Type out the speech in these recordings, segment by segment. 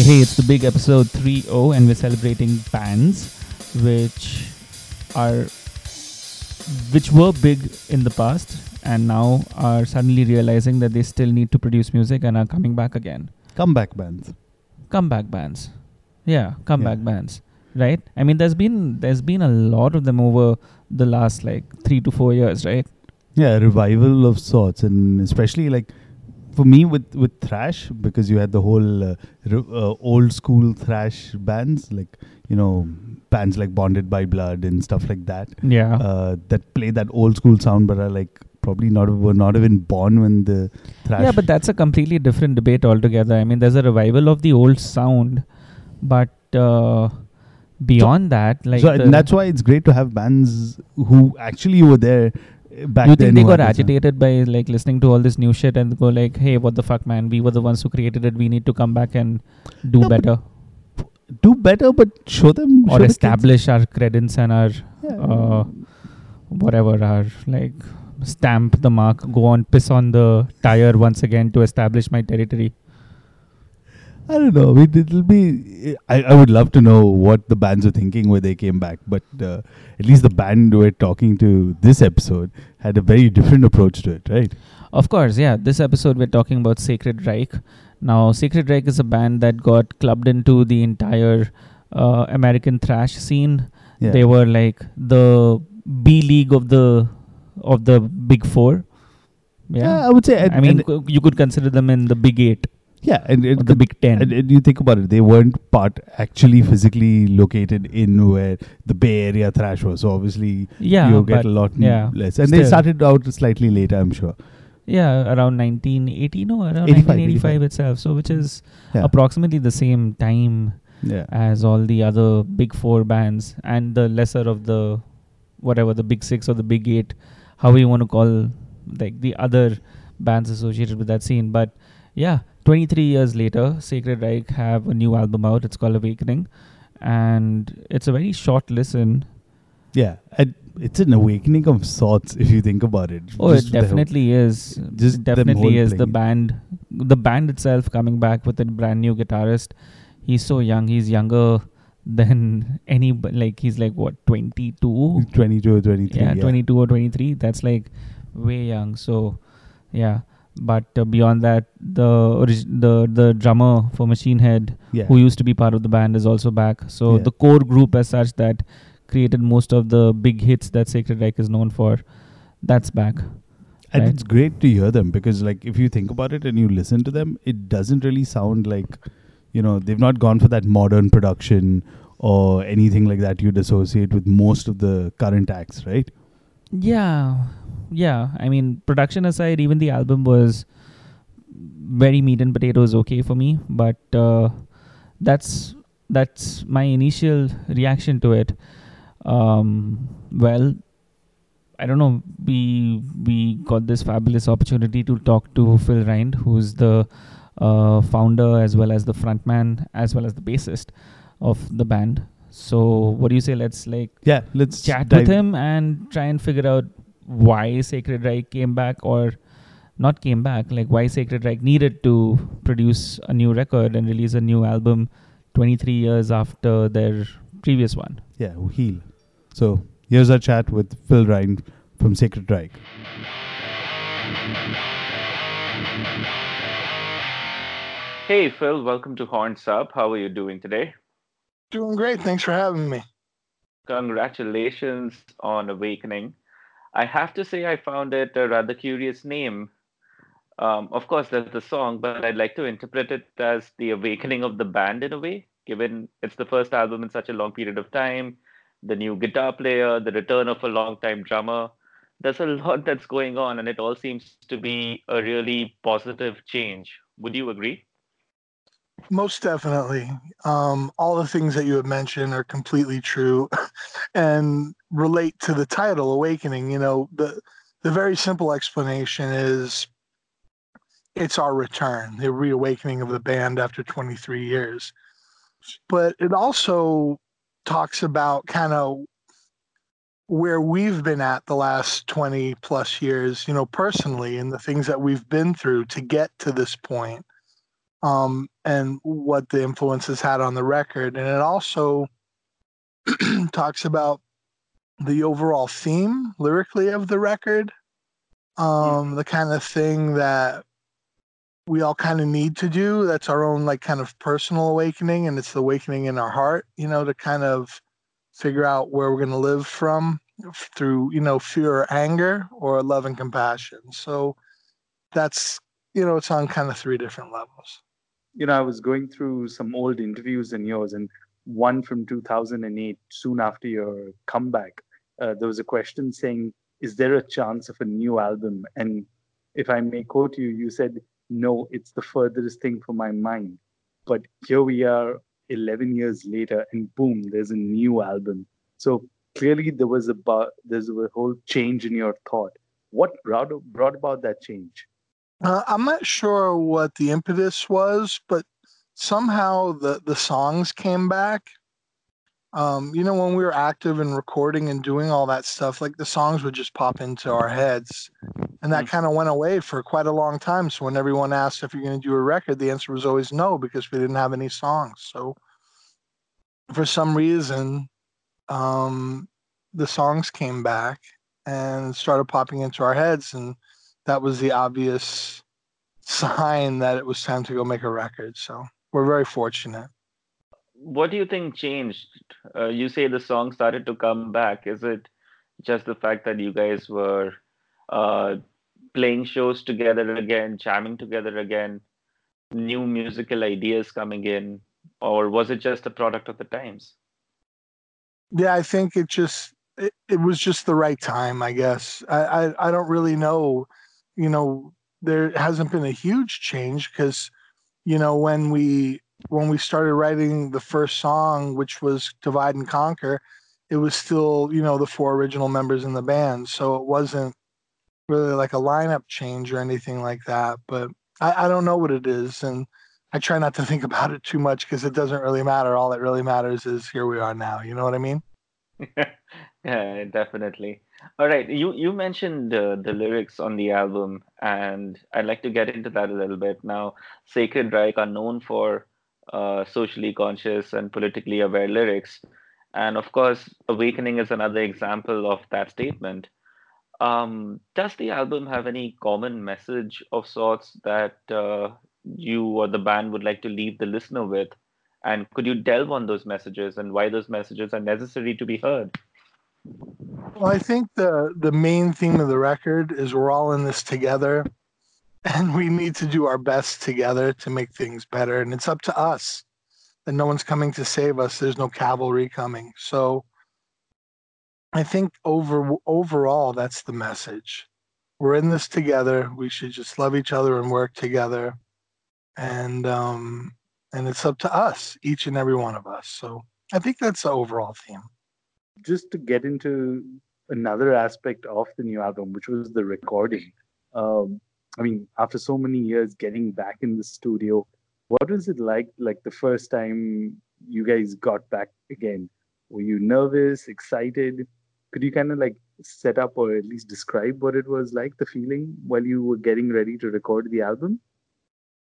Hey, hey, it's the big episode 3.0, and we're celebrating bands which are which were big in the past and now are suddenly realizing that they still need to produce music and are coming back again. Comeback bands. Comeback bands. Yeah, comeback Yeah. bands. Right? I mean there's been there's been a lot of them over the last like 3 to 4 years, right? Yeah, revival of sorts, and especially like for me with with thrash because you had the whole uh, re- uh, old school thrash bands like you know bands like Bonded by Blood and stuff like that Yeah. uh, that play that old school sound, but are like probably not were not even born when the thrash. Yeah, but that's a completely different debate altogether. I mean, there's a revival of the old sound, but uh, beyond that, like so that's why it's great to have bands who actually were there back you think they got had the sound. agitated by like listening to all this new shit and go like, "Hey, what the fuck, man? We were the ones who created it. We need to come back and do No, better Do better, but show them show or the establish our credence and our Yeah. uh, whatever our like stamp the mark. Go on, piss on the tire once again to establish my territory." I don't know. It, it'll be. I, I would love to know what the bands were thinking when they came back, but uh, at least the band we're talking to this episode had a very different approach to it, right? Of course, yeah. This episode we're talking about Sacred Reich. Now, Sacred Reich is a band that got clubbed into the entire uh, American thrash scene. Yeah. They were like the B league of the of the big four. Yeah, Yeah, I would say. And, I mean, co- you could consider them in the big eight yeah, and, and the big ten. And, and you think about it, they weren't part actually physically located in where the Bay Area thrash was. So obviously, yeah, you get a lot yeah, less. And they started out slightly later, I'm sure. yeah, around 1980, no, around 85, 1985 85. itself. So, which is Yeah. approximately the same time yeah. as all the other big four bands and the lesser of the whatever the big six or the big eight how you want to call like the other bands associated with that scene but yeah 23 years later sacred reich have a new album out. It's called awakening. And it's a very short listen. Yeah. And it's an awakening of sorts if you think about it. oh Just it definitely is. Just it definitely is. The band the band itself coming back with a brand new guitarist. He's so young. He's younger than any like he's like what 22 22 or 23. yeah, 22 or 23 that's like way young. So yeah but uh, beyond that the orig- the the drummer for machine head Yeah. who used to be part of the band is also back so Yeah. the core group as such that created most of the big hits that sacred reich is known for that's back And right? it's great to hear them because, like, if you think about it and you listen to them, it doesn't really sound like, you know, they've not gone for that modern production or anything like that you'd associate with most of the current acts, right? Yeah, yeah. I mean, production aside, even the album was very meat and potatoes okay for me. But uh, that's that's my initial reaction to it. Um, well, I don't know. We we got this fabulous opportunity to talk to Phil Rind, who's the uh, founder as well as the frontman as well as the bassist of the band. So, what do you say? Let's like Yeah, let's chat with him and try and figure out why Sacred Reich came back or not came back, like why Sacred Reich needed to produce a new record and release a new album 23 years after their previous one. Yeah, heal. So here's our chat with Phil Rind from Sacred Reich. Hey Phil, welcome to Horns Up. How are you doing today? Doing great. Thanks for having me. Congratulations on Awakening. I have to say, I found it a rather curious name. Um, of course, there's the song, but I'd like to interpret it as the awakening of the band in a way, given it's the first album in such a long period of time, the new guitar player, the return of a long-time drummer. There's a lot that's going on, and it all seems to be a really positive change. Would you agree? Most definitely. Um, all the things that you have mentioned are completely true and relate to the title, Awakening. You know, the the very simple explanation is it's our return, the reawakening of the band after 23 years. But it also talks about kind of where we've been at the last 20 plus years, you know, personally, and the things that we've been through to get to this point um, and what the influences had on the record. And it also talks about the overall theme lyrically of the record, um, the kind of thing that we all kind of need to do. That's our own like kind of personal awakening, and it's the awakening in our heart, you know, to kind of figure out where we're going to live from through, you know, fear or anger or love and compassion. So that's, you know, it's on kind of three different levels. You know, I was going through some old interviews in yours, and one from 2008, soon after your comeback, uh, there was a question saying, Is there a chance of a new album? And if I may quote you, you said, No, it's the furthest thing from my mind. But here we are 11 years later, and boom, there's a new album. So clearly there was a there's a whole change in your thought. What brought brought about that change? Uh, I'm not sure what the impetus was, but somehow the the songs came back um, you know, when we were active and recording and doing all that stuff, like the songs would just pop into our heads. And that mm. kind of went away for quite a long time. So when everyone asked if you're going to do a record, the answer was always no, because we didn't have any songs. So for some reason, um, the songs came back and started popping into our heads. And that was the obvious sign that it was time to go make a record. So we're very fortunate what do you think changed? Uh, you say the song started to come back. Is it just the fact that you guys were uh, playing shows together again, jamming together again, new musical ideas coming in, or was it just a product of the times? Yeah, I think it just it, it was just the right time. I guess I, I I don't really know. You know, there hasn't been a huge change because you know when we when we started writing the first song, which was Divide and Conquer, it was still, you know, the four original members in the band. So it wasn't really like a lineup change or anything like that. But I, I don't know what it is. And I try not to think about it too much because it doesn't really matter. All that really matters is here we are now. You know what I mean? yeah, definitely. All right, you you mentioned uh, the lyrics on the album, and I'd like to get into that a little bit. Now, Sacred Reich are known for uh, socially conscious and politically aware lyrics. And of course, Awakening is another example of that statement. Um, does the album have any common message of sorts that uh, you or the band would like to leave the listener with? And could you delve on those messages and why those messages are necessary to be heard? Well, I think the the main theme of the record is we're all in this together and we need to do our best together to make things better. And it's up to us. And no one's coming to save us. There's no cavalry coming. So I think over overall, that's the message. We're in this together. We should just love each other and work together. And um, and it's up to us, each and every one of us. So I think that's the overall theme. Just to get into another aspect of the new album, which was the recording. Um, I mean, after so many years getting back in the studio, what was it like? Like the first time you guys got back again, were you nervous, excited? Could you kind of like set up or at least describe what it was like, the feeling while you were getting ready to record the album?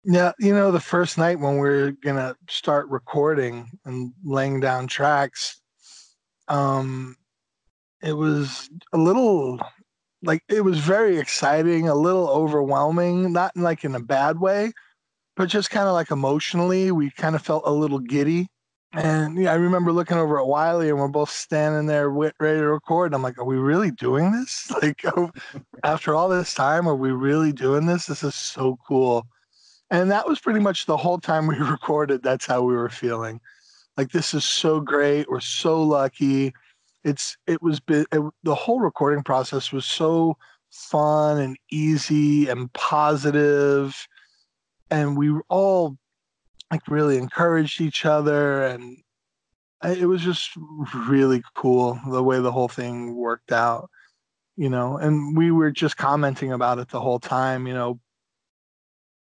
Yeah, you know, the first night when we are gonna start recording and laying down tracks, um, it was a little like it was very exciting, a little overwhelming, not in like in a bad way, but just kind of like emotionally, we kind of felt a little giddy. And yeah, I remember looking over at Wiley and we're both standing there ready to record. And I'm like, are we really doing this? Like, after all this time, are we really doing this? This is so cool. And that was pretty much the whole time we recorded. That's how we were feeling. Like, this is so great. We're so lucky it's it was it, the whole recording process was so fun and easy and positive and we all like really encouraged each other and it was just really cool the way the whole thing worked out you know and we were just commenting about it the whole time you know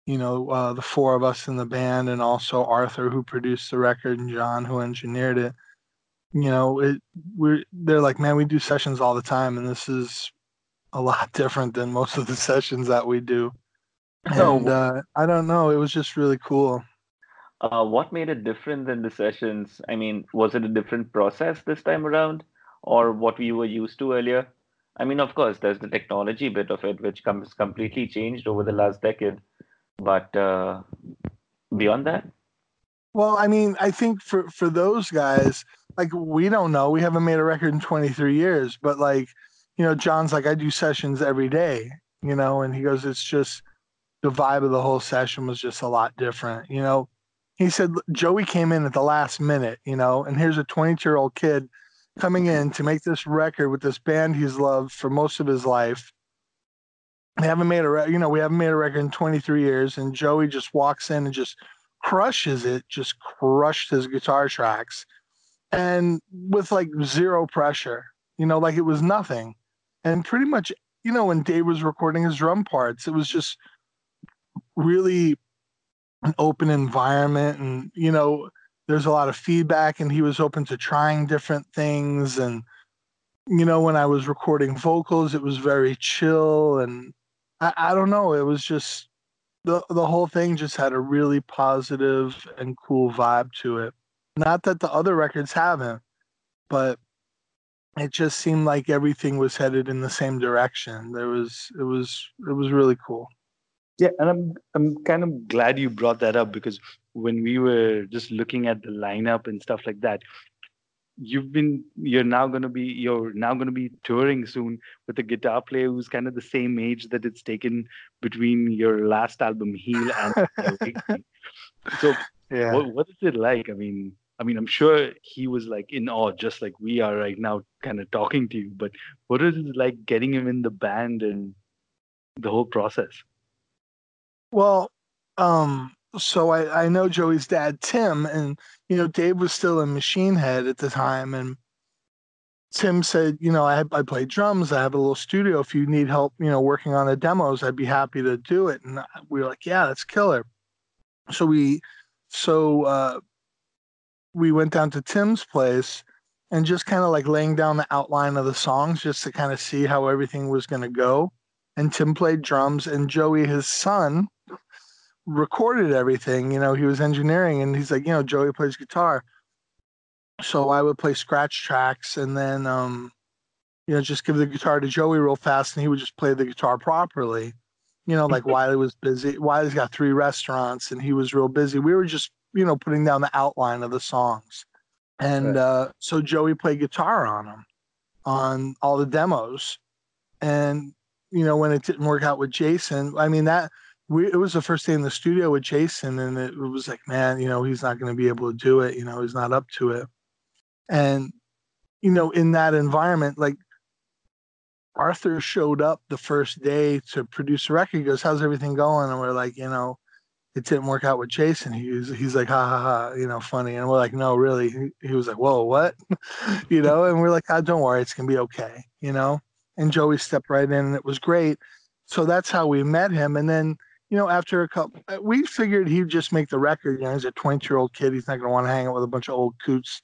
you know uh, the four of us in the band and also arthur who produced the record and john who engineered it you know, it we're they're like, man, we do sessions all the time, and this is a lot different than most of the sessions that we do. and uh, I don't know. It was just really cool. Uh, what made it different than the sessions? I mean, was it a different process this time around, or what we were used to earlier? I mean, of course, there's the technology bit of it, which comes completely changed over the last decade. But uh, beyond that, well, I mean, I think for for those guys, like we don't know. We haven't made a record in 23 years, but like, you know, John's like, I do sessions every day, you know, and he goes, it's just the vibe of the whole session was just a lot different, you know. He said Joey came in at the last minute, you know, and here's a 22 year old kid coming in to make this record with this band he's loved for most of his life. We haven't made a, re- you know, we haven't made a record in 23 years, and Joey just walks in and just crushes it, just crushed his guitar tracks, and with like zero pressure, you know, like it was nothing. And pretty much, you know, when Dave was recording his drum parts, it was just really an open environment, and you know, there's a lot of feedback, and he was open to trying different things. And you know, when I was recording vocals, it was very chill, and I, I don't know, it was just the the whole thing just had a really positive and cool vibe to it. Not that the other records haven't, but it just seemed like everything was headed in the same direction. There was it was it was really cool. Yeah, and I'm I'm kind of glad you brought that up because when we were just looking at the lineup and stuff like that, you've been you're now going to be you're now going to be touring soon with a guitar player who's kind of the same age that it's taken between your last album Heal and so yeah. what, what is it like? I mean i mean i'm sure he was like in awe just like we are right now kind of talking to you but what is it like getting him in the band and the whole process? Well um so I, I know Joey's dad, Tim, and you know, Dave was still in Machine Head at the time, and Tim said, you know, I I play drums. I have a little studio. If you need help, you know, working on the demos, I'd be happy to do it. And we were like, yeah, that's killer. So we, so uh, we went down to Tim's place and just kind of like laying down the outline of the songs just to kind of see how everything was going to go. And Tim played drums, and Joey, his son, recorded everything. You know, he was engineering, and he's like, you know, Joey plays guitar, so I would play scratch tracks, and then, um, you know, just give the guitar to Joey real fast, and he would just play the guitar properly. You know, like Wiley was busy. Wiley's got three restaurants, and he was real busy. We were just, you know, putting down the outline of the songs, and uh, so Joey played guitar on them, on all the demos, and you know, when it didn't work out with Jason, I mean that we it was the first day in the studio with Jason, and it was like, man, you know, he's not going to be able to do it. You know, he's not up to it. And you know, in that environment, like Arthur showed up the first day to produce a record. He goes, "How's everything going?" And we're like, you know, it didn't work out with Jason. He's he's like, ha ha ha, you know, funny. And we're like, no, really. He, he was like, whoa, what? you know, and we're like, ah, don't worry, it's gonna be okay, you know. And Joey stepped right in, and it was great. So that's how we met him. And then you know, after a couple, uh, we figured he'd just make the record. You know, he's a 20 year old kid. He's not going to want to hang out with a bunch of old coots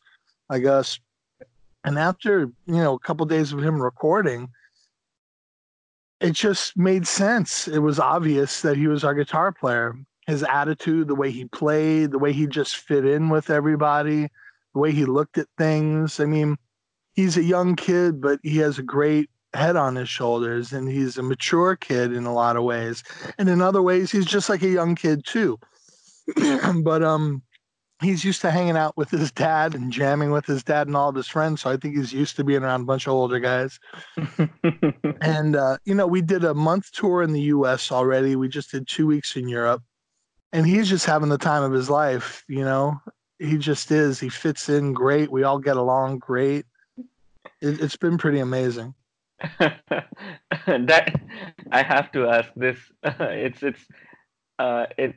like us. And after, you know, a couple of days of him recording, it just made sense. It was obvious that he was our guitar player. His attitude, the way he played, the way he just fit in with everybody, the way he looked at things. I mean, he's a young kid, but he has a great head on his shoulders and he's a mature kid in a lot of ways and in other ways he's just like a young kid too. But um he's used to hanging out with his dad and jamming with his dad and all of his friends so i think he's used to being around a bunch of older guys. And uh, you know we did a month tour in the us already. We just did two weeks in europe and he's just having the time of his life you know? He just is. He fits in great. We all get along great. It, it's been pretty amazing that I have to ask this. it's it's uh, it.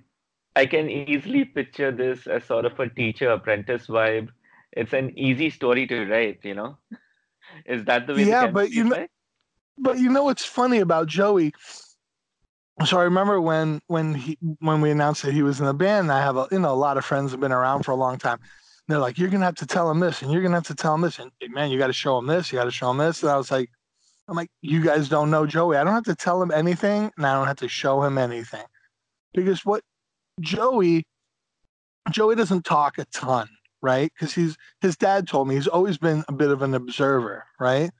I can easily picture this as sort of a teacher apprentice vibe. It's an easy story to write, you know. Is that the way? Yeah, but you know, but you know what's funny about Joey? So I remember when when he when we announced that he was in the band. I have a you know a lot of friends have been around for a long time. they're like, you're gonna have to tell him this, and you're gonna have to tell him this, and man, you got to show him this, you got to show him this. And I was like, I'm like, you guys don't know Joey. I don't have to tell him anything, and I don't have to show him anything. because what Joey Joey doesn't talk a ton, right? Because he's his dad told me he's always been a bit of an observer, right?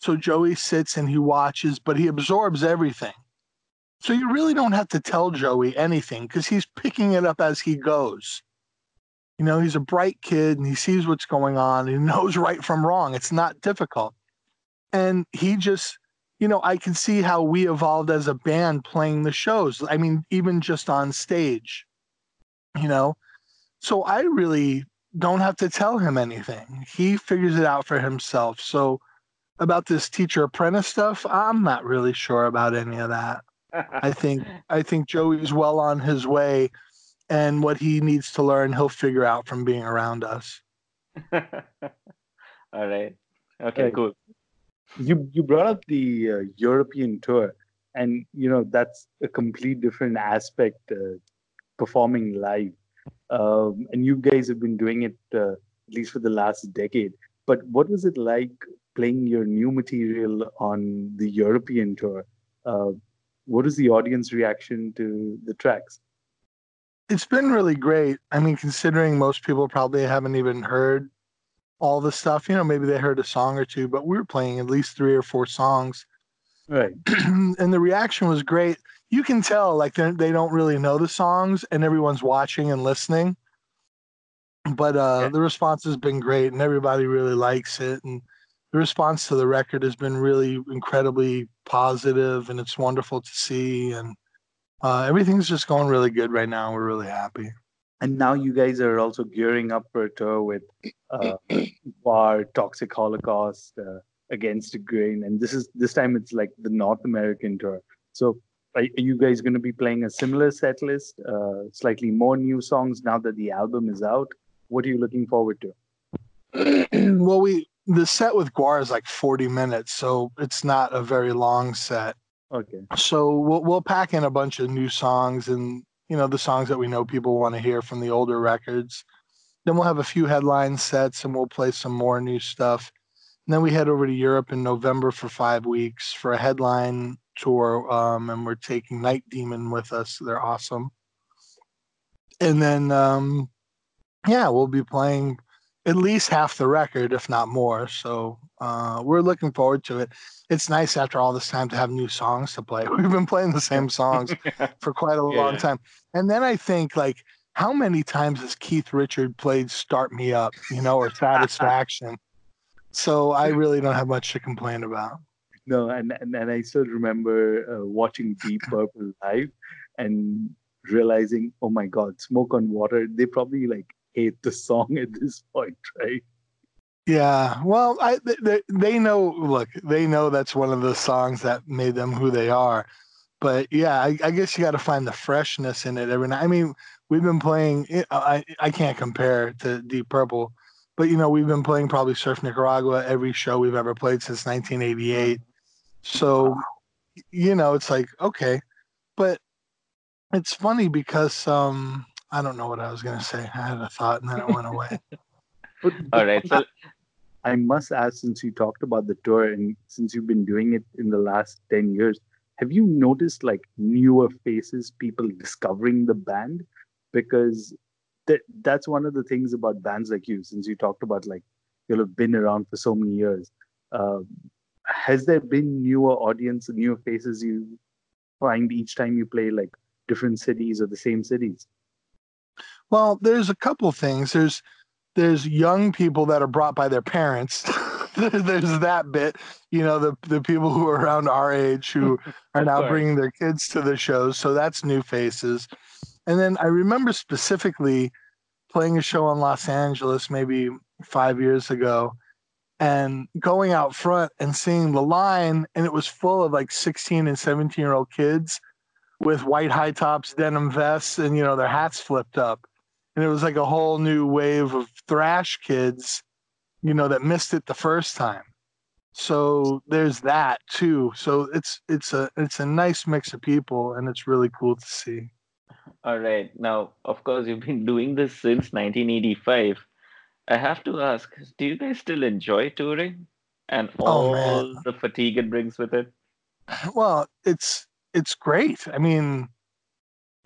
So Joey sits and he watches, but he absorbs everything. So you really don't have to tell Joey anything because he's picking it up as he goes. You know, he's a bright kid and he sees what's going on. He knows right from wrong. It's not difficult. And he just, you know, I can see how we evolved as a band playing the shows. I mean, even just on stage, you know. So I really don't have to tell him anything. He figures it out for himself. So about this teacher apprentice stuff, I'm not really sure about any of that. I think I think Joey's well on his way and what he needs to learn he'll figure out from being around us. All right. Okay, Right. cool. You you brought up the uh, European tour, and you know that's a complete different aspect uh, performing live. Um, and you guys have been doing it uh, at least for the last decade. But what was it like playing your new material on the European tour? Uh, what was the audience reaction to the tracks? It's been really great. I mean, considering most people probably haven't even heard all the stuff, you know, maybe they heard a song or two, but we were playing at least three or four songs. Right. and the reaction was great. You can tell like they they don't really know the songs and everyone's watching and listening. But uh Yeah. the response has been great and everybody really likes it and the response to the record has been really incredibly positive and it's wonderful to see and uh, everything's just going really good right now. We're really happy. And now you guys are also gearing up for a tour with uh, GWAR, Toxic Holocaust, uh, Against the Grain, and this is this time it's like the North American tour. So are, are you guys going to be playing a similar set list, uh, slightly more new songs now that the album is out? What are you looking forward to? well, we the set with GWAR is like 40 minutes, so it's not a very long set. Okay, So we'll we'll pack in a bunch of new songs and you know the songs that we know people want to hear from the older records. Then we'll have a few headline sets and we'll play some more new stuff. And then we head over to Europe in November for five weeks for a headline tour, um, and we're taking Night Demon with us. They're awesome. And then, um, yeah, we'll be playing at least half the record, if not more. So uh, we're looking forward to it. It's nice after all this time to have new songs to play. We've been playing the same songs for quite a long time. And then I think like how many times has Keith Richard played Start Me Up, you know, or Satisfaction? so I really don't have much to complain about. no, and and, and I still remember uh, watching Deep Purple live and realizing, oh my God, Smoke on Water. They probably like hate the song at this point, right? Yeah, well, I they- they, know. Look, they know that's one of the songs that made them who they are. But yeah, I, I guess you got to find the freshness in it every night. I mean, we've been playing. I I can't compare to Deep Purple, but you know, we've been playing probably Surf Nicaragua every show we've ever played since 1988. So, you know, it's like okay, but it's funny because um I don't know what I was gonna say. I had a thought and then it went away. But, All right. So I must ask, since you talked about the tour and since you've been doing it in the last 10 years, have you noticed like newer faces, people discovering the band? Because that that's one of the things about bands like you, since you talked about like you'll have been around for so many years. Um, has there been newer audience, newer faces you find each time you play like different cities or the same cities? Well, there's a couple things. There's there's young people that are brought by their parents. there's that bit, you know, the the people who are around our age who are now course. bringing their kids to the shows. So that's new faces. And then I remember specifically playing a show in Los Angeles maybe five years ago and going out front and seeing the line and it was full of like 16 and 17 year old kids with white high tops denim vests and you know their hats flipped up and it was like a whole new wave of thrash kids you know that missed it the first time so there's that too so it's it's a it's a nice mix of people and it's really cool to see All right. Now, of course, you've been doing this since 1985. I have to ask, do you guys still enjoy touring and Oh, all man. the fatigue it brings with it? well it's it's great i mean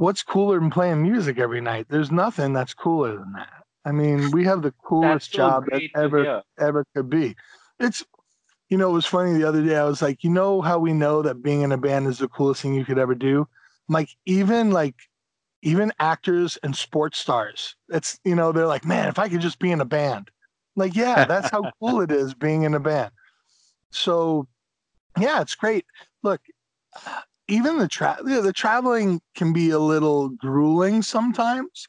what's cooler than playing music every night? There's nothing that's cooler than that. I mean, we have the coolest job that ever ever could be. It's you know, it was funny the other day. I was like, you know how we know that being in a band is the coolest thing you could ever do? Like even like even actors and sports stars. It's you know, they're like, man, if I could just be in a band. Like, yeah, that's how cool it is being in a band. So yeah, it's great. Look, even the tra- you know, the traveling can be a little grueling sometimes,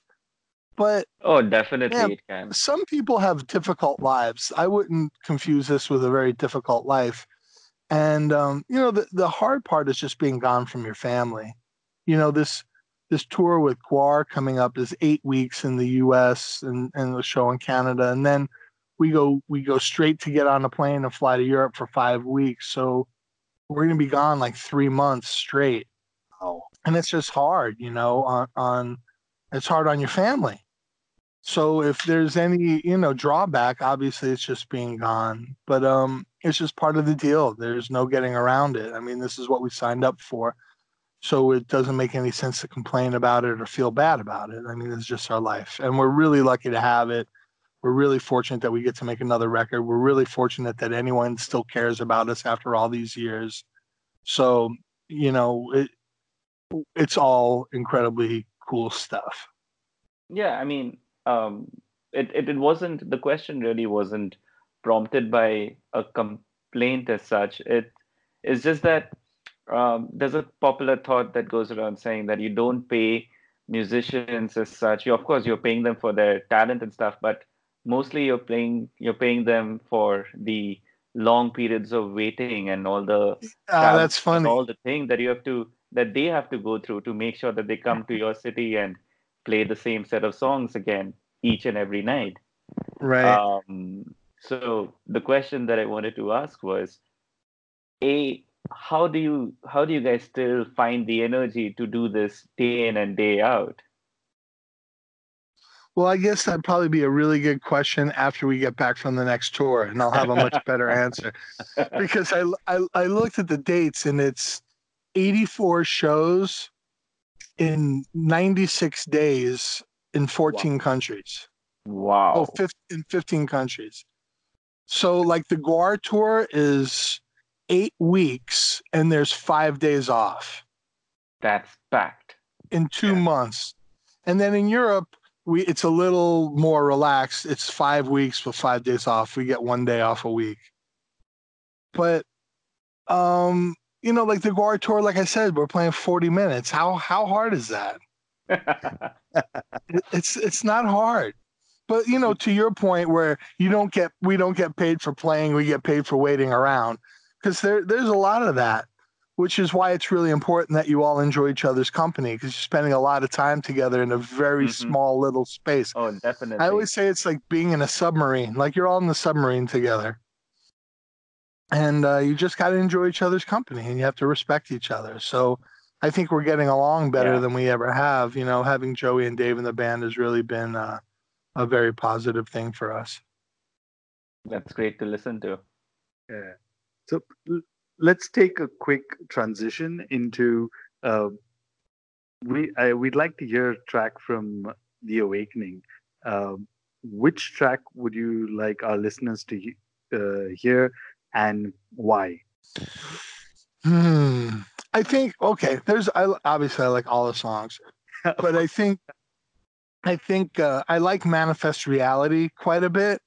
but Oh, definitely it can. some people have difficult lives. I wouldn't confuse this with a very difficult life. And um, you know, the the hard part is just being gone from your family. You know, this this tour with GWAR coming up is eight weeks in the U.S. and and the show in Canada, and then we go we go straight to get on a plane and fly to Europe for five weeks. So we're gonna be gone like three months straight. Wow. And it's just hard, you know, on on it's hard on your family. So if there's any, you know, drawback, obviously it's just being gone. But um it's just part of the deal. There's no getting around it. I mean, this is what we signed up for. So it doesn't make any sense to complain about it or feel bad about it. I mean, it's just our life. And we're really lucky to have it. We're really fortunate that we get to make another record. We're really fortunate that anyone still cares about us after all these years. So, you know, it it's all incredibly cool stuff. Yeah, I mean, um, it, it it wasn't the question really wasn't prompted by a complaint as such. It is just that um, there's a popular thought that goes around saying that you don't pay musicians as such. You of course you're paying them for their talent and stuff, but mostly you're playing you're paying them for the long periods of waiting and all the Ah, that's funny. all the thing that you have to that they have to go through to make sure that they come to your city and play the same set of songs again each and every night. Right. Um, so the question that I wanted to ask was, a how do you how do you guys still find the energy to do this day in and day out? Well, I guess that'd probably be a really good question after we get back from the next tour, and I'll have a much better answer. Because I, I I looked at the dates, and it's 84 shows in 96 days in 14 countries. Wow. Oh, 15, in 15 countries. So, like the GWAR tour is eight weeks, and there's five days off That's packed. in two Yeah. months. And then in Europe, we it's a little more relaxed. It's five weeks with five days off. We get one day off a week. But um, you know, like the GWAR tour, like I said, we're playing 40 minutes. How how hard is that? It's it's not hard. But you know, to your point where you don't get we don't get paid for playing, we get paid for waiting around. Because there there's a lot of that which is why it's really important that you all enjoy each other's company because you're spending a lot of time together in a very Mhm. small little space. oh, definitely. I always say it's like being in a submarine, like you're all in the submarine together. And uh, you just got to enjoy each other's company and you have to respect each other. So I think we're getting along better Yeah. than we ever have. You know, having Joey and Dave in the band has really been uh, a very positive thing for us. That's great to listen to. Yeah. So l- let's take a quick transition into uh, we I, we'd like to hear a track from The Awakening. Um, which track would you like our listeners to uh, hear, and why? Hmm. I think okay. There's I obviously I like all the songs, but I think I think uh, I like Manifest Reality quite a bit.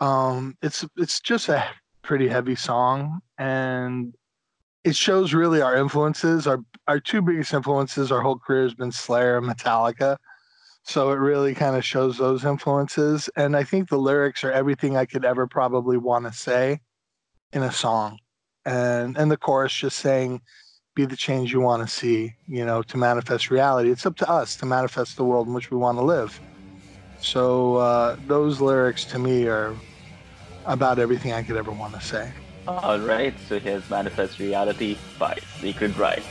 Um, it's it's just a pretty heavy song, and it shows really our influences. Our our two biggest influences our whole career has been Slayer and Metallica, so it really kind of shows those influences. And I think the lyrics are everything I could ever probably want to say in a song, and and the chorus just saying be the change you want to see, you know, to manifest reality. It's up to us to manifest the world in which we want to live. So uh, those lyrics to me are about everything I could ever want to say. All right, so here's Manifest Reality by Sacred Reich.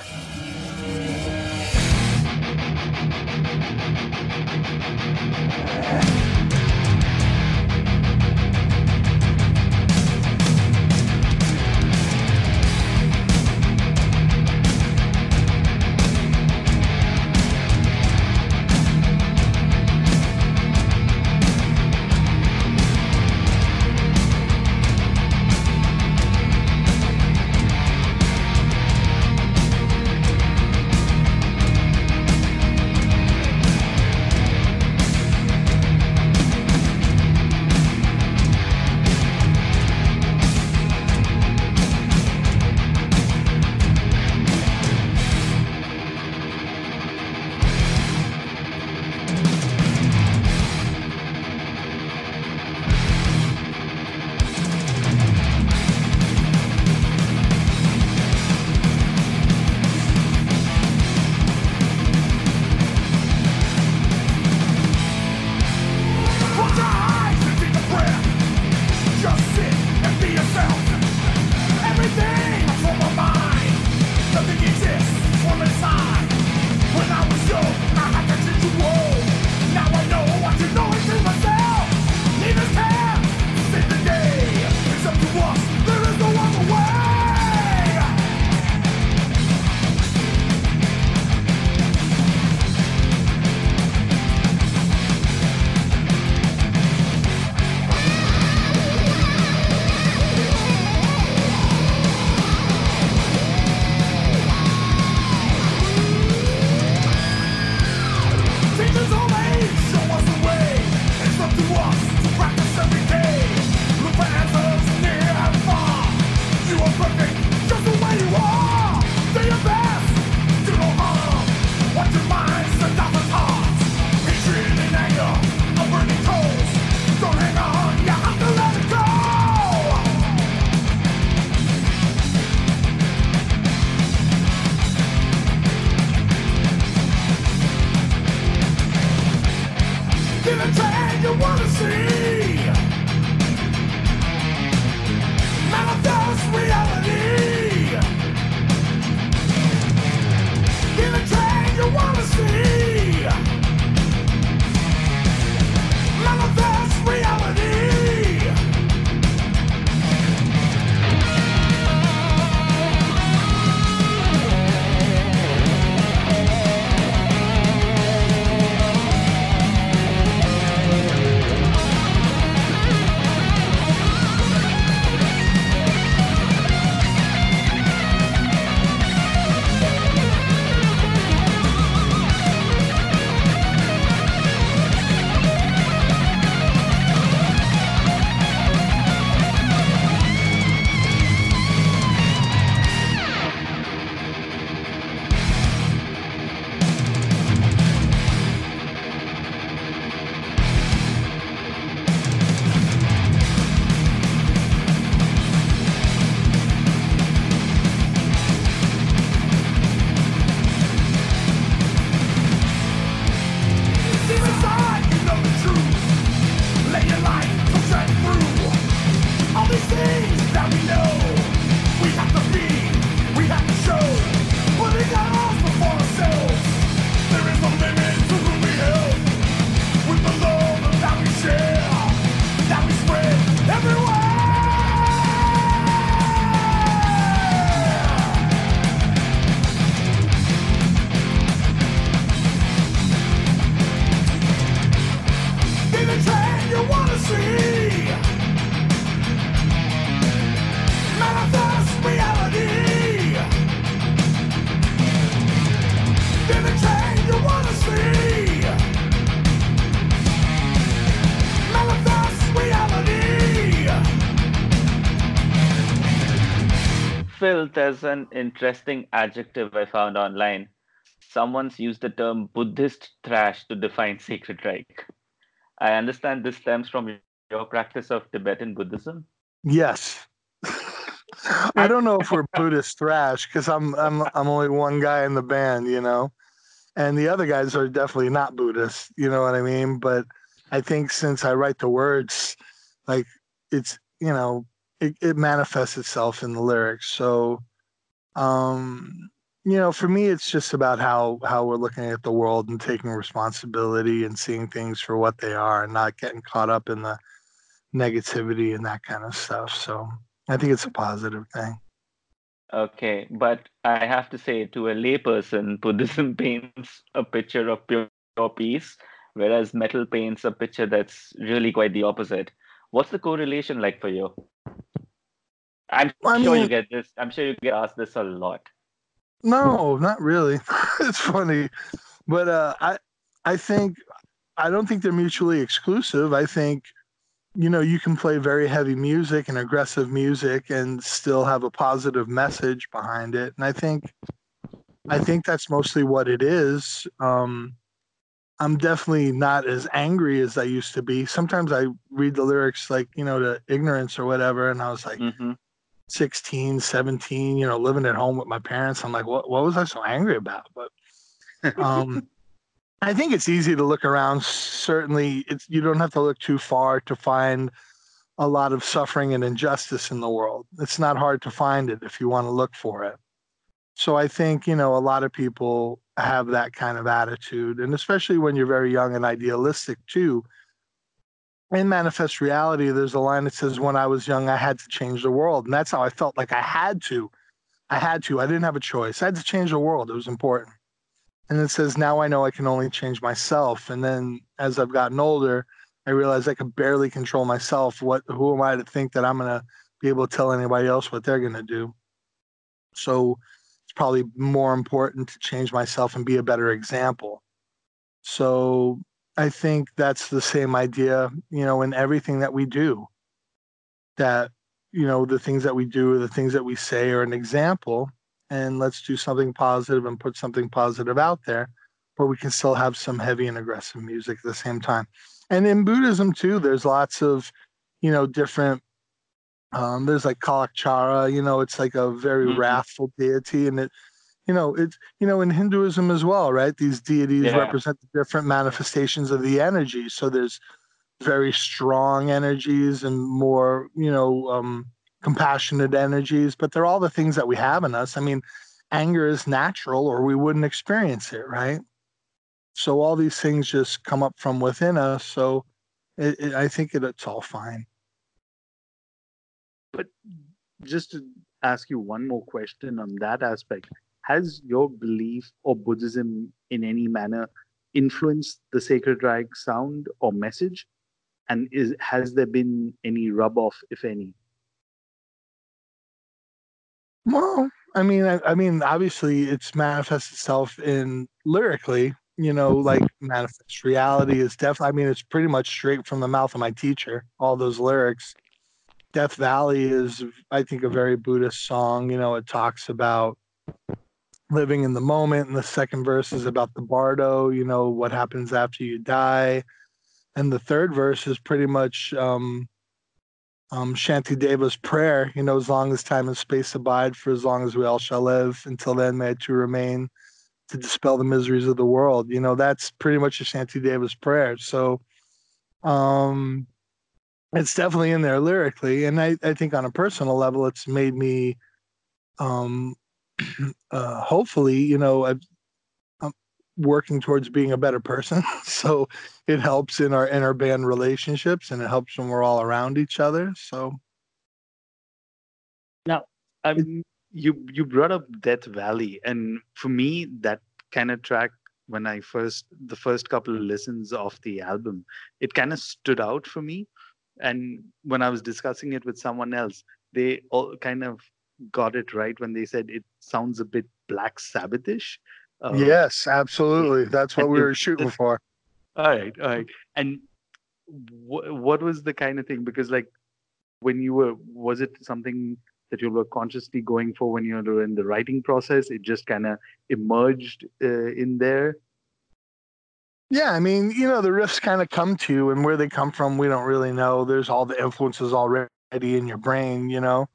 There's an interesting adjective I found online. Someone's used the term Buddhist thrash to define Sacred Reich. I understand this stems from your practice of Tibetan Buddhism. Yes. I don't know if we're Buddhist thrash because I'm I'm I'm only one guy in the band, you know, and the other guys are definitely not Buddhist. You know what I mean? But I think since I write the words, like it's you know it, it manifests itself in the lyrics. So, um, you know, for me, it's just about how how we're looking at the world and taking responsibility and seeing things for what they are, and not getting caught up in the negativity and that kind of stuff. So, I think it's a positive thing. Okay, but I have to say, to a layperson, Buddhism paints a picture of pure, pure peace, whereas metal paints a picture that's really quite the opposite. What's the correlation like for you? I'm I sure mean, you get this. I'm sure you get asked this a lot. No, not really. it's funny, but uh, I I think I don't think they're mutually exclusive. I think you know you can play very heavy music and aggressive music and still have a positive message behind it. And I think I think that's mostly what it is. Um, I'm definitely not as angry as I used to be. Sometimes I read the lyrics like, you know, to ignorance or whatever, and I was like, mm-hmm. 16, 17, you know, living at home with my parents. I'm like, what, what was I so angry about? But um, I think it's easy to look around. Certainly, it's, you don't have to look too far to find a lot of suffering and injustice in the world. It's not hard to find it if you want to look for it. So I think, you know, a lot of people have that kind of attitude. And especially when you're very young and idealistic, too. In manifest reality there's a line that says when i was young i had to change the world and that's how i felt like i had to. I had to. I didn't have a choice. I had to change the world. It was important. And it says now i know i can only change myself. And then as i've gotten older i realize i could barely control myself. What who am i to think that i'm going to be able to tell anybody else what they're going to do? So probably more important to change myself and be a better example so I think that's the same idea, you know, in everything that we do. That, you know, the things that we do, the things that we say are an example, and let's do something positive and put something positive out there, but we can still have some heavy and aggressive music at the same time. And in Buddhism too, there's lots of, you know, different. Um, there's like Kalachakra, you know, it's like a very Mhm. wrathful deity, and it you know it's you know in hinduism as well right these deities Yeah. represent the different manifestations of the energy so there's very strong energies and more you know um compassionate energies but they're all the things that we have in us i mean anger is natural or we wouldn't experience it right so all these things just come up from within us so it, it, i think it, it's all fine But just to ask you one more question on that aspect, has your belief or Buddhism in any manner influenced the Sacred Reich sound or message? And is has there been any rub off, if any? Well, I mean, I, I mean, obviously, it's manifests itself in lyrically. You know, like manifest reality is definitely. I mean, it's pretty much straight from the mouth of my teacher. All those lyrics. Death Valley is, I think, a very Buddhist song. You know, it talks about living in the moment, and the second verse is about the bardo. You know, what happens after you die, and the third verse is pretty much um, um, prayer, you know, as long as time and space abide, for as long as we all shall live, until then may to remain to dispel the miseries of the world. You know, that's pretty much a Shantideva's prayer. So um, it's definitely in there lyrically. And I, I think on a personal level, it's made me um, uh, hopefully, you know, I've, I'm working towards being a better person. so it helps in our inner band relationships and it helps when we're all around each other. So now Um, you you brought up Death Valley, and for me, that kind of track when I first the first couple of listens of the album, it kind of stood out for me. And when I was discussing it with someone else, they all kind of got it right when they said it sounds a bit Black Sabbathish. Uh, yes, absolutely. That's what we were shooting for. All right, all right. And wh- what was the kind of thing? Because like when you were, was it something that you were consciously going for when you were in the writing process? It just kind of emerged uh, in there. Yeah, I mean, you know, the riffs kind of come to you, and where they come from, we don't really know. There's all the influences already in your brain, you know.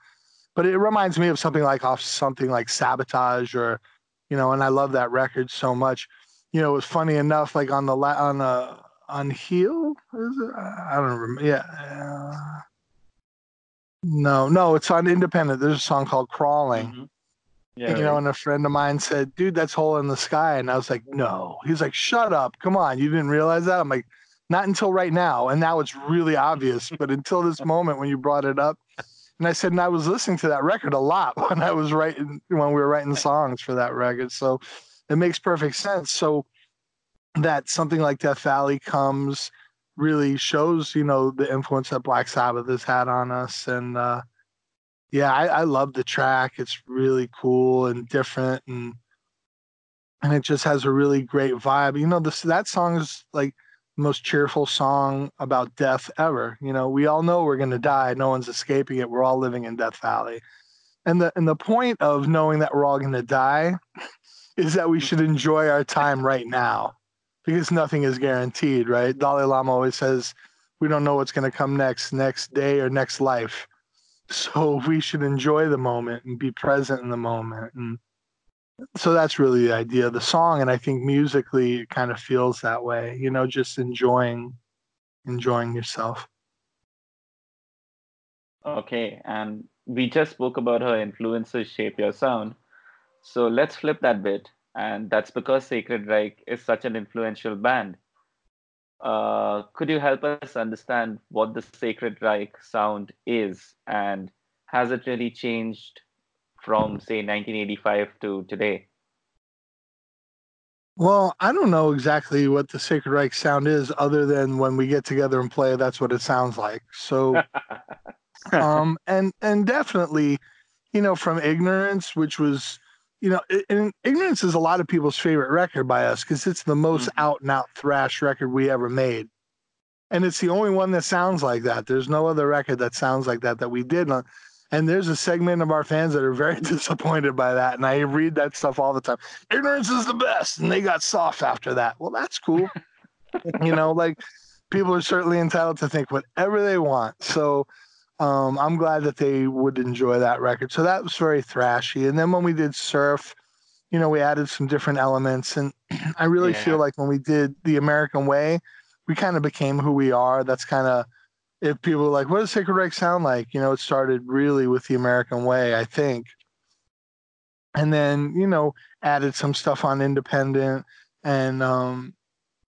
But it reminds me of something like off something like Sabotage, or, you know, and I love that record so much. You know, it was funny enough, like on the la- on uh on Heal, is it? I don't remember. Yeah. Uh, no, no, it's on Independent. There's a song called Crawling. Mhm. Yeah. you know, and a friend of mine said, "Dude, that's hole in the sky," and I was like, "No." He's like, "Shut up! Come on, you didn't realize that?" I'm like, "Not until right now," and now it's really obvious. But until this moment when you brought it up, and I said, and I was listening to that record a lot when I was writing when we were writing songs for that record, so it makes perfect sense. So that something like Death Valley comes really shows, you know, the influence that Black Sabbath has had on us, and uh, yeah, I, I love the track. It's really cool and different, and and it just has a really great vibe. You know, this that song is like the most cheerful song about death ever. You know, we all know we're gonna die. No one's escaping it. We're all living in Death Valley, and the and the point of knowing that we're all gonna die is that we should enjoy our time right now, because nothing is guaranteed, right? Dalai Lama always says we don't know what's gonna come next, next day or next life. So we should enjoy the moment and be present in the moment. And so that's really the idea of the song. And I think musically it kind of feels that way, you know, just enjoying enjoying yourself. Okay, and we just spoke about how influences shape your sound. So let's flip that bit, and that's because Sacred Reich is such an influential band. Uh, could you help us understand what the Sacred Reich sound is, and has it really changed from, say, 1985 to today? Well, I don't know exactly what the Sacred Reich sound is, other than when we get together and play, that's what it sounds like. So um and and definitely you know from ignorance which was you know, and Ignorance is a lot of people's favorite record by us because it's the most Mhm. out and out thrash record we ever made. And it's the only one that sounds like that. There's no other record that sounds like that that we did. And there's a segment of our fans that are very disappointed by that. And I read that stuff all the time. Ignorance is the best. And they got soft after that. Well, that's cool. you know, like people are certainly entitled to think whatever they want. So um, I'm glad that they would enjoy that record. So that was very thrashy. And then when we did Surf, you know, we added some different elements. And I really Yeah. feel like when we did The American Way, we kind of became who we are. That's kind of, if people are like, what does Sacred Reich sound like? You know, it started really with The American Way, I think. And then, you know, added some stuff on Independent and, um,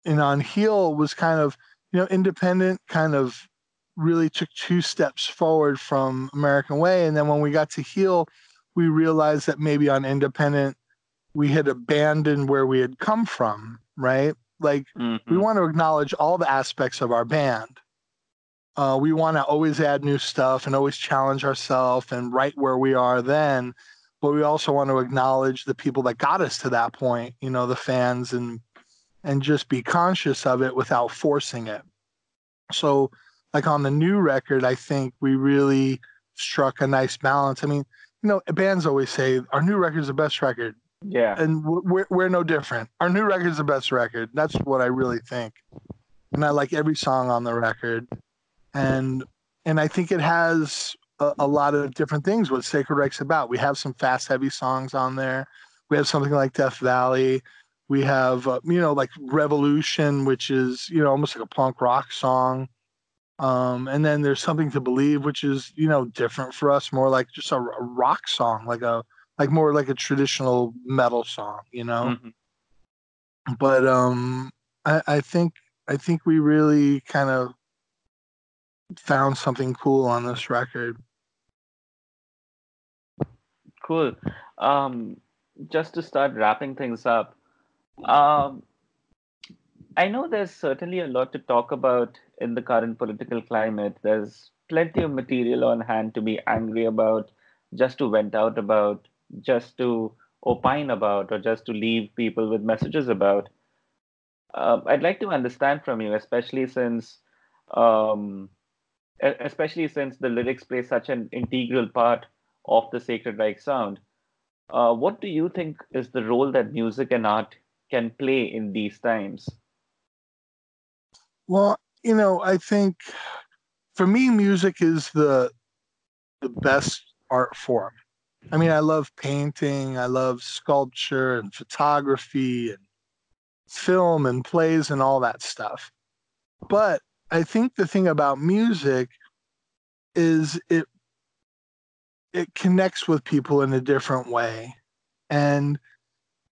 and on Heal was kind of, you know, Independent kind of really took two steps forward from American Way. And then when we got to Heal, we realized that maybe on Independent, we had abandoned where we had come from, right? Like we Mhm. want to acknowledge all the aspects of our band. Uh, we want to always add new stuff and always challenge ourselves and right where we are then. But we also want to acknowledge the people that got us to that point, you know, the fans and and just be conscious of it without forcing it. So like on the new record, I think we really struck a nice balance. I mean, you know, bands always say our new record is the best record Yeah. and we're we're no different. Our new record's the best record. That's what I really think, and I like every song on the record, and and I think it has a, a lot of different things. What Sacred Reich's about. We have some fast, heavy songs on there. We have something like Death Valley. We have uh, you know like Revolution, which is you know almost like a punk rock song. Um, and then there's something to believe, which is you know different for us, more like just a, a rock song, like a like more like a traditional metal song, you know. Mhm. But um, I, I think I think we really kind of found something cool on this record. Cool. Um, just to start wrapping things up, um, I know there's certainly a lot to talk about in the current political climate. There's plenty of material on hand to be angry about, just to vent out about, just to opine about, or just to leave people with messages about. Um, I'd like to understand from you, especially since, um, especially since the lyrics play such an integral part of the Sacred Reich sound. Uh, what do you think is the role that music and art can play in these times? Well, you know, I think for me, music is the the best art form. I mean, I love painting, I love sculpture and photography and film and plays and all that stuff. But I think the thing about music is it it connects with people in a different way. And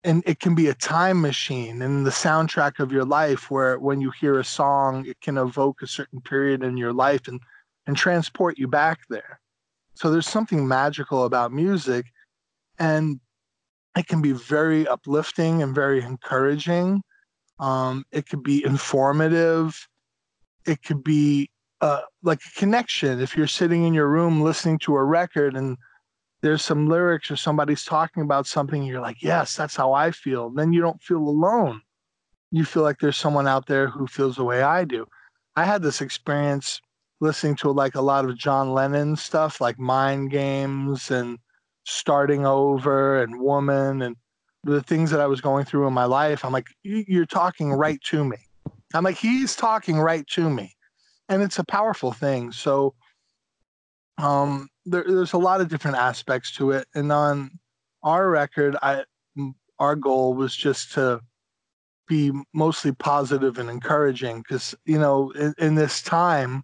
and it can be a time machine and the soundtrack of your life where when you hear a song it can evoke a certain period in your life and and transport you back there. So there's something magical about music and it can be very uplifting and very encouraging. Um, it could be informative. It could be uh, like a connection. If you're sitting in your room listening to a record and there's some lyrics or somebody's talking about something you're like yes that's how i feel. Then you don't feel alone. You feel like there's someone out there who feels the way i do. I had this experience listening to like a lot of john lennon stuff like mind games and starting over and woman and the things that i was going through in my life. I'm like you're talking right to me. I'm like he's talking right to me. And it's a powerful thing. So um there, there's a lot of different aspects to it. And on our record i our goal was just to be mostly positive and encouraging because you know in, in this time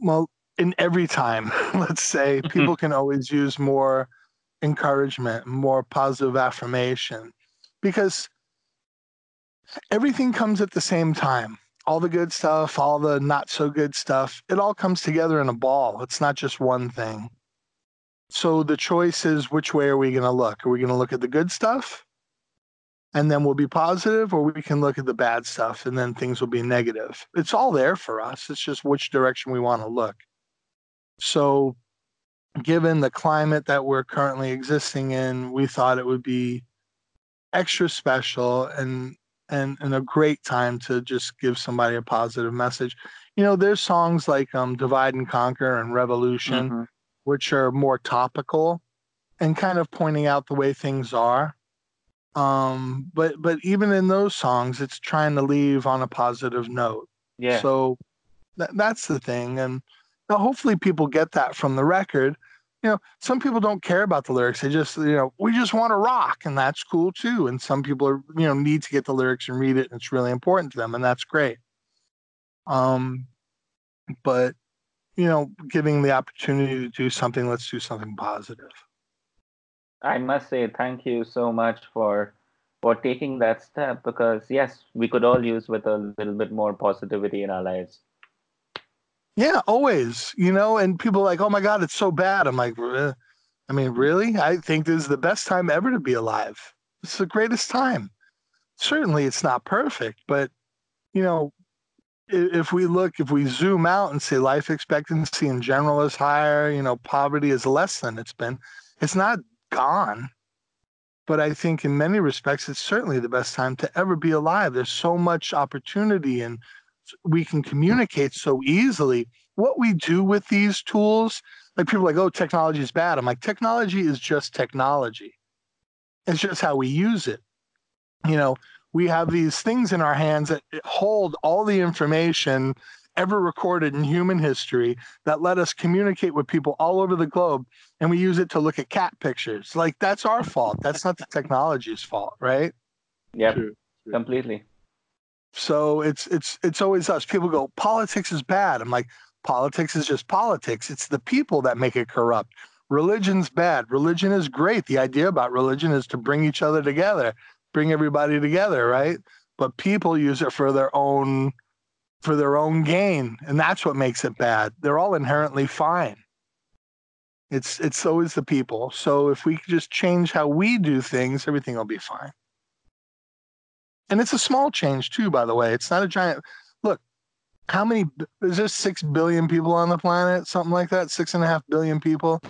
well in every time let's say mm-hmm. people can always use more encouragement more positive affirmation because everything comes at the same time all the good stuff, all the not so good stuff, it all comes together in a ball. It's not just one thing. So the choice is which way are we going to look? Are we going to look at the good stuff and then we'll be positive, or we can look at the bad stuff and then things will be negative? It's all there for us. It's just which direction we want to look. So given the climate that we're currently existing in, we thought it would be extra special and and and a great time to just give somebody a positive message. You know, there's songs like um, "Divide and Conquer" and "Revolution," Mhm. which are more topical and kind of pointing out the way things are. Um, but but even in those songs, it's trying to leave on a positive note. Yeah. So that, that's the thing. And hopefully people get that from the record. You know, some people don't care about the lyrics. They just, you know, we just want to rock, and that's cool too. And some people are, you know, need to get the lyrics and read it, and it's really important to them, and that's great. Um, but you know, giving the opportunity to do something, let's do something positive. I must say thank you so much for for taking that step because yes, we could all use with a little bit more positivity in our lives. Yeah, always. You know, and people like, oh my God, it's so bad. I'm like, "Re- I mean, really? I think this is the best time ever to be alive. It's the greatest time. Certainly, it's not perfect, but you know, if we look, if we zoom out and say life expectancy in general is higher, you know, poverty is less than it's been. It's not gone, but I think in many respects, it's certainly the best time to ever be alive. There's so much opportunity and we can communicate so easily. What we do with these tools, like people are like, oh, technology is bad. I'm like, technology is just technology. It's just how we use it. You know, we have these things in our hands that hold all the information ever recorded in human history that let us communicate with people all over the globe and we use it to look at cat pictures like that's our fault that's not the technology's fault right yeah completely. So it's it's it's always us. People go, politics is bad. I'm like, politics is just politics. It's the people that make it corrupt. Religion's bad. Religion is great. The idea about religion is to bring each other together, bring everybody together, right? But people use it for their own for their own gain, and that's what makes it bad. They're all inherently fine. It's it's always the people. So if we could just change how we do things, everything will be fine and it's a small change too by the way. It's not a giant look how many is there six billion people on the planet? Something like that six and a half billion people?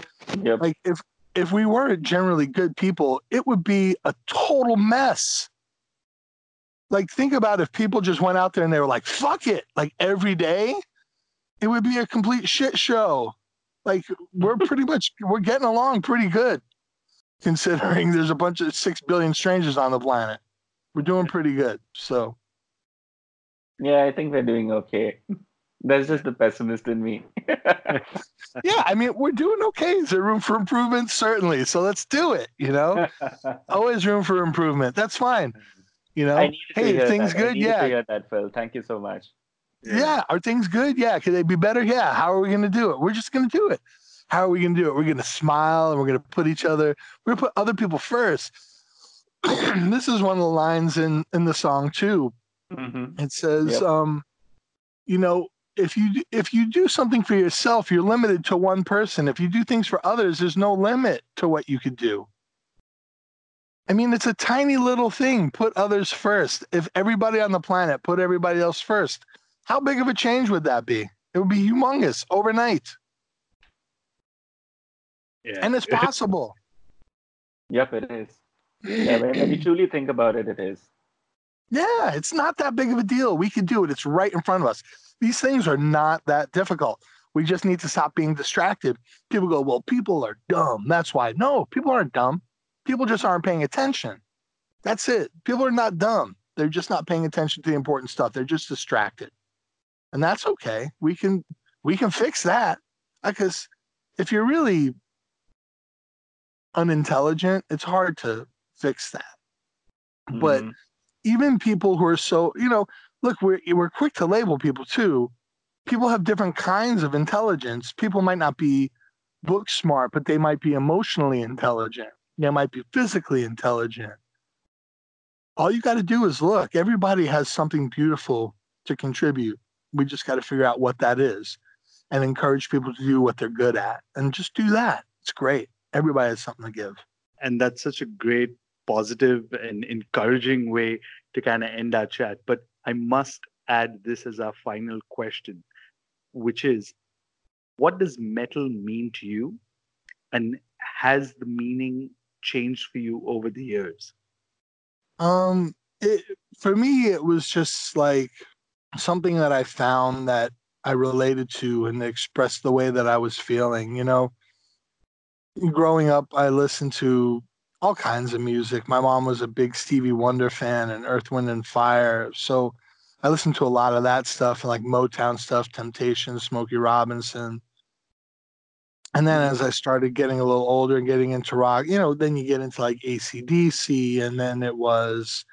Yep. like if if we weren't generally good people it would be a total mess. Like think about if people just went out there and they were like fuck it like every day it would be a complete shit show. Like we're pretty much we're getting along pretty good considering there's a bunch of six billion strangers on the planet we're doing pretty good so Yeah, I think we're doing okay. That's just the pessimist in me. yeah, I mean, we're doing okay. Is there room for improvement? Certainly. So let's do it. You know, always room for improvement. That's fine. You know, I needed to hey, things that. Good? needed Yeah. to hear that, Phil. Thank you so much. yeah. Are things good? Yeah. Could they be better? Yeah. How are we going to do it? We're just going to do it. How are we going to do it? We're going to smile and we're going to put each other, we're going to put other people first. this is one of the lines in in the song too. hmm It says, Yep. um, you know, if you if you do something for yourself, you're limited to one person. If you do things for others, there's no limit to what you could do. I mean, it's a tiny little thing. Put others first. If everybody on the planet put everybody else first, how big of a change would that be? It would be humongous overnight, Yeah. and it's possible. Yep, it is. Yeah, when, when you truly think about it, it is. Yeah, it's not that big of a deal. We can do it. It's right in front of us. These things are not that difficult. We just need to stop being distracted. People go, well, people are dumb. That's why. No, people aren't dumb. People just aren't paying attention. That's it. People are not dumb. They're just not paying attention to the important stuff. They're just distracted. And that's okay. We can we can fix that. Because if you're really unintelligent, it's hard to fix that. But Mhm. even people who are so you know look we're we're quick to label people too. People have different kinds of intelligence. People might not be book smart but they might be emotionally intelligent. They might be physically intelligent. All you got to do is look. Everybody has something beautiful to contribute. We just got to figure out what that is and encourage people to do what they're good at and just do that. It's great. Everybody has something to give. And that's such a great positive and encouraging way to kind of end our chat but i must add this as our final question which is what does metal mean to you and has the meaning changed for you over the years? Um, it, for me, it was just like something that I found that I related to and expressed the way that I was feeling. You know, growing up, I listened to all kinds of music. My mom was a big Stevie Wonder fan and Earth, Wind, and Fire. So I listened to a lot of that stuff, like Motown stuff, Temptation, Smokey Robinson. And then mm-hmm. as I started getting a little older and getting into rock, you know, then you get into like ACDC, and then it was,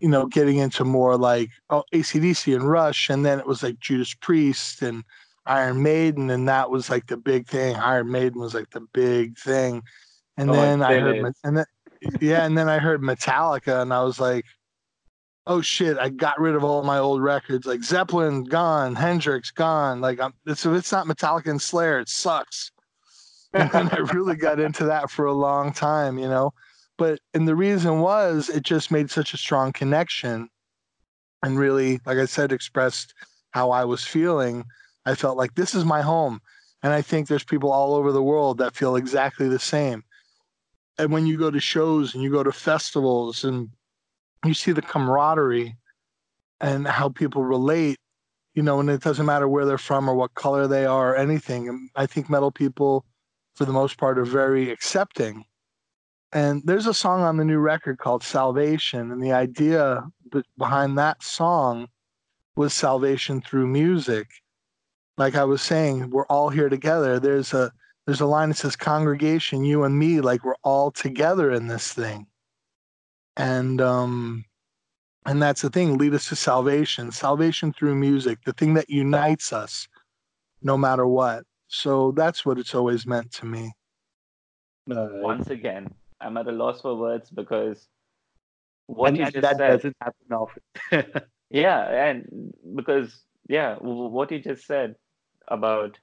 you know, getting into more like oh, ACDC and Rush, and then it was like Judas Priest and Iron Maiden, and that was like the big thing. Iron Maiden was like the big thing. And Oh, then I heard, and then yeah, and then I heard Metallica, and I was like, oh shit, I got rid of all my old records. Like Zeppelin gone, Hendrix gone. Like I'm, it's, it's not Metallica and Slayer, it sucks. And I really got into that for a long time, you know. But and the reason was it just made such a strong connection, and really, like I said, expressed how I was feeling. I felt like this is my home, and I think there's people all over the world that feel exactly the same. And when you go to shows and you go to festivals and you see the camaraderie and how people relate, you know, and it doesn't matter where they're from or what color they are or anything. I think metal people, for the most part, are very accepting. And there's a song on the new record called Salvation. And the idea behind that song was salvation through music. Like I was saying, we're all here together. There's a there's a line that says congregation, you and me, like we're all together in this thing. And um and that's the thing, lead us to salvation. Salvation through music, the thing that unites us no matter what. So that's what it's always meant to me. Uh, Once again, I'm at a loss for words because what and, you and just that said. doesn't happen often. Yeah, and because yeah, what you just said about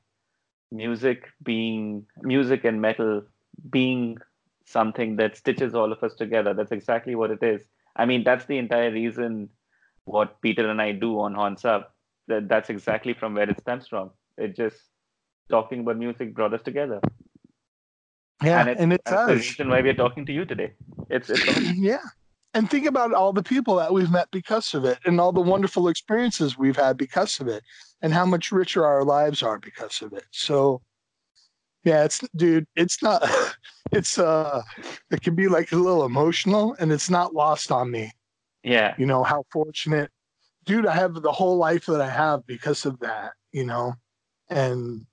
music being music and metal being something that stitches all of us together. That's exactly what it is. I mean, that's the entire reason what Peter and I do on Horns Up. That that's exactly from where it stems from. It just talking about music brought us together, Yeah, and, it, and it the reason why we're talking to you today. It's it's yeah. And think about all the people that we've met because of it and all the wonderful experiences we've had because of it and how much richer our lives are because of it. So yeah, it's dude, it's not it's uh it can be like a little emotional and it's not lost on me. yeah. You know, how fortunate dude I have the whole life that I have because of that, you know. And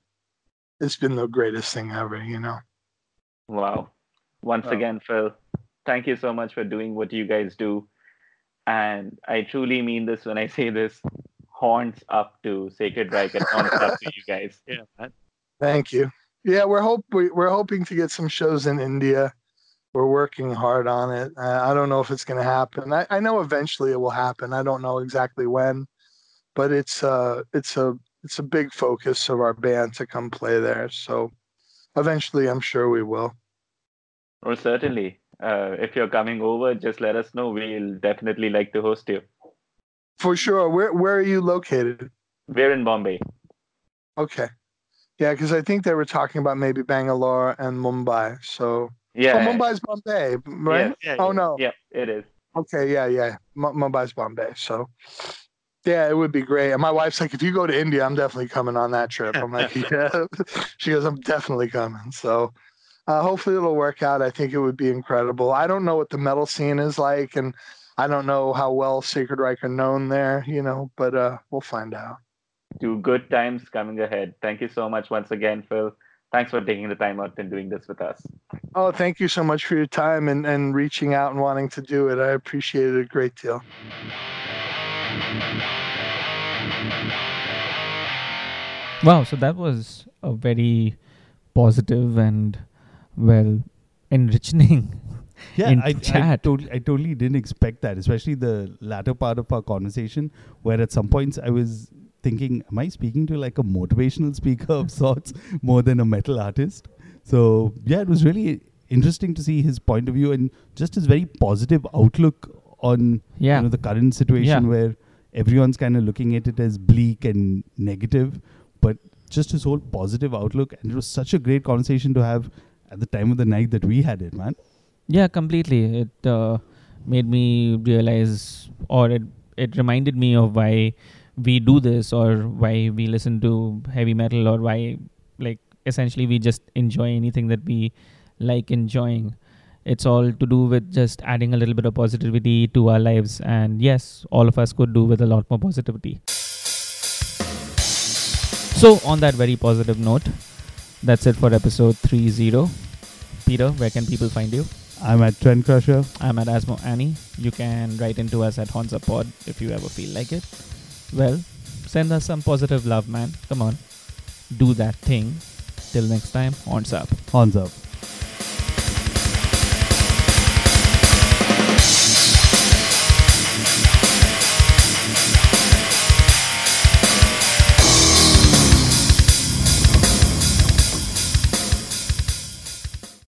it's been the greatest thing ever, you know. Wow. Once Wow. again, Phil, thank you so much for doing what you guys do. And I truly mean this when I say this. Horns up to Sacred Reich and horns up to you guys. yeah, man. Thank you. Yeah, we're hope we, we're hoping to get some shows in India. We're working hard on it. Uh, I don't know if it's going to happen. I, I know eventually it will happen. I don't know exactly when, but it's uh it's a it's a big focus of our band to come play there. So eventually, I'm sure we will. Or certainly, uh, if you're coming over, just let us know. We'll definitely like to host you. For sure. Where where are you located? We're in Bombay. Okay. Yeah, because I think they were talking about maybe Bangalore and Mumbai. So Yeah. oh, Mumbai's Bombay, right? Yes. Oh no. Yeah, it is. Okay, yeah, yeah. M- Mumbai's Bombay. So, yeah, it would be great. And my wife's like, if you go to India, I'm definitely coming on that trip. I'm like, yeah. She goes, I'm definitely coming. So, uh, hopefully it'll work out. I think it would be incredible. I don't know what the metal scene is like, and I don't know how well Sacred Reich are known there, you know, but uh, we'll find out. Two good times coming ahead. Thank you so much once again, Phil. Thanks for taking the time out and doing this with us. Oh, thank you so much for your time and, and reaching out and wanting to do it. I appreciate it a great deal. Wow, so that was a very positive and well enriching Yeah, in I, I, totally, I totally didn't expect that, especially the latter part of our conversation, where at some points I was thinking, am I speaking to like a motivational speaker of sorts more than a metal artist? So, yeah, it was really interesting to see his point of view and just his very positive outlook on yeah. you know, the current situation Yeah. where everyone's kind of looking at it as bleak and negative, but just his whole positive outlook. And it was such a great conversation to have at the time of the night that we had it, man. Yeah, completely. It uh, made me realize, or it it reminded me of why we do this, or why we listen to heavy metal, or why like essentially we just enjoy anything that we like enjoying. It's all to do with just adding a little bit of positivity to our lives, and yes, all of us could do with a lot more positivity. So, on that very positive note, that's it for episode 30. Peter, where can people find you? I'm at Trend Crusher. I'm at asmoani. You can write into us at HornsUpPod if you ever feel like it. Well, send us some positive love, man. Come on. Do that thing. Till next time, horns up. Horns up.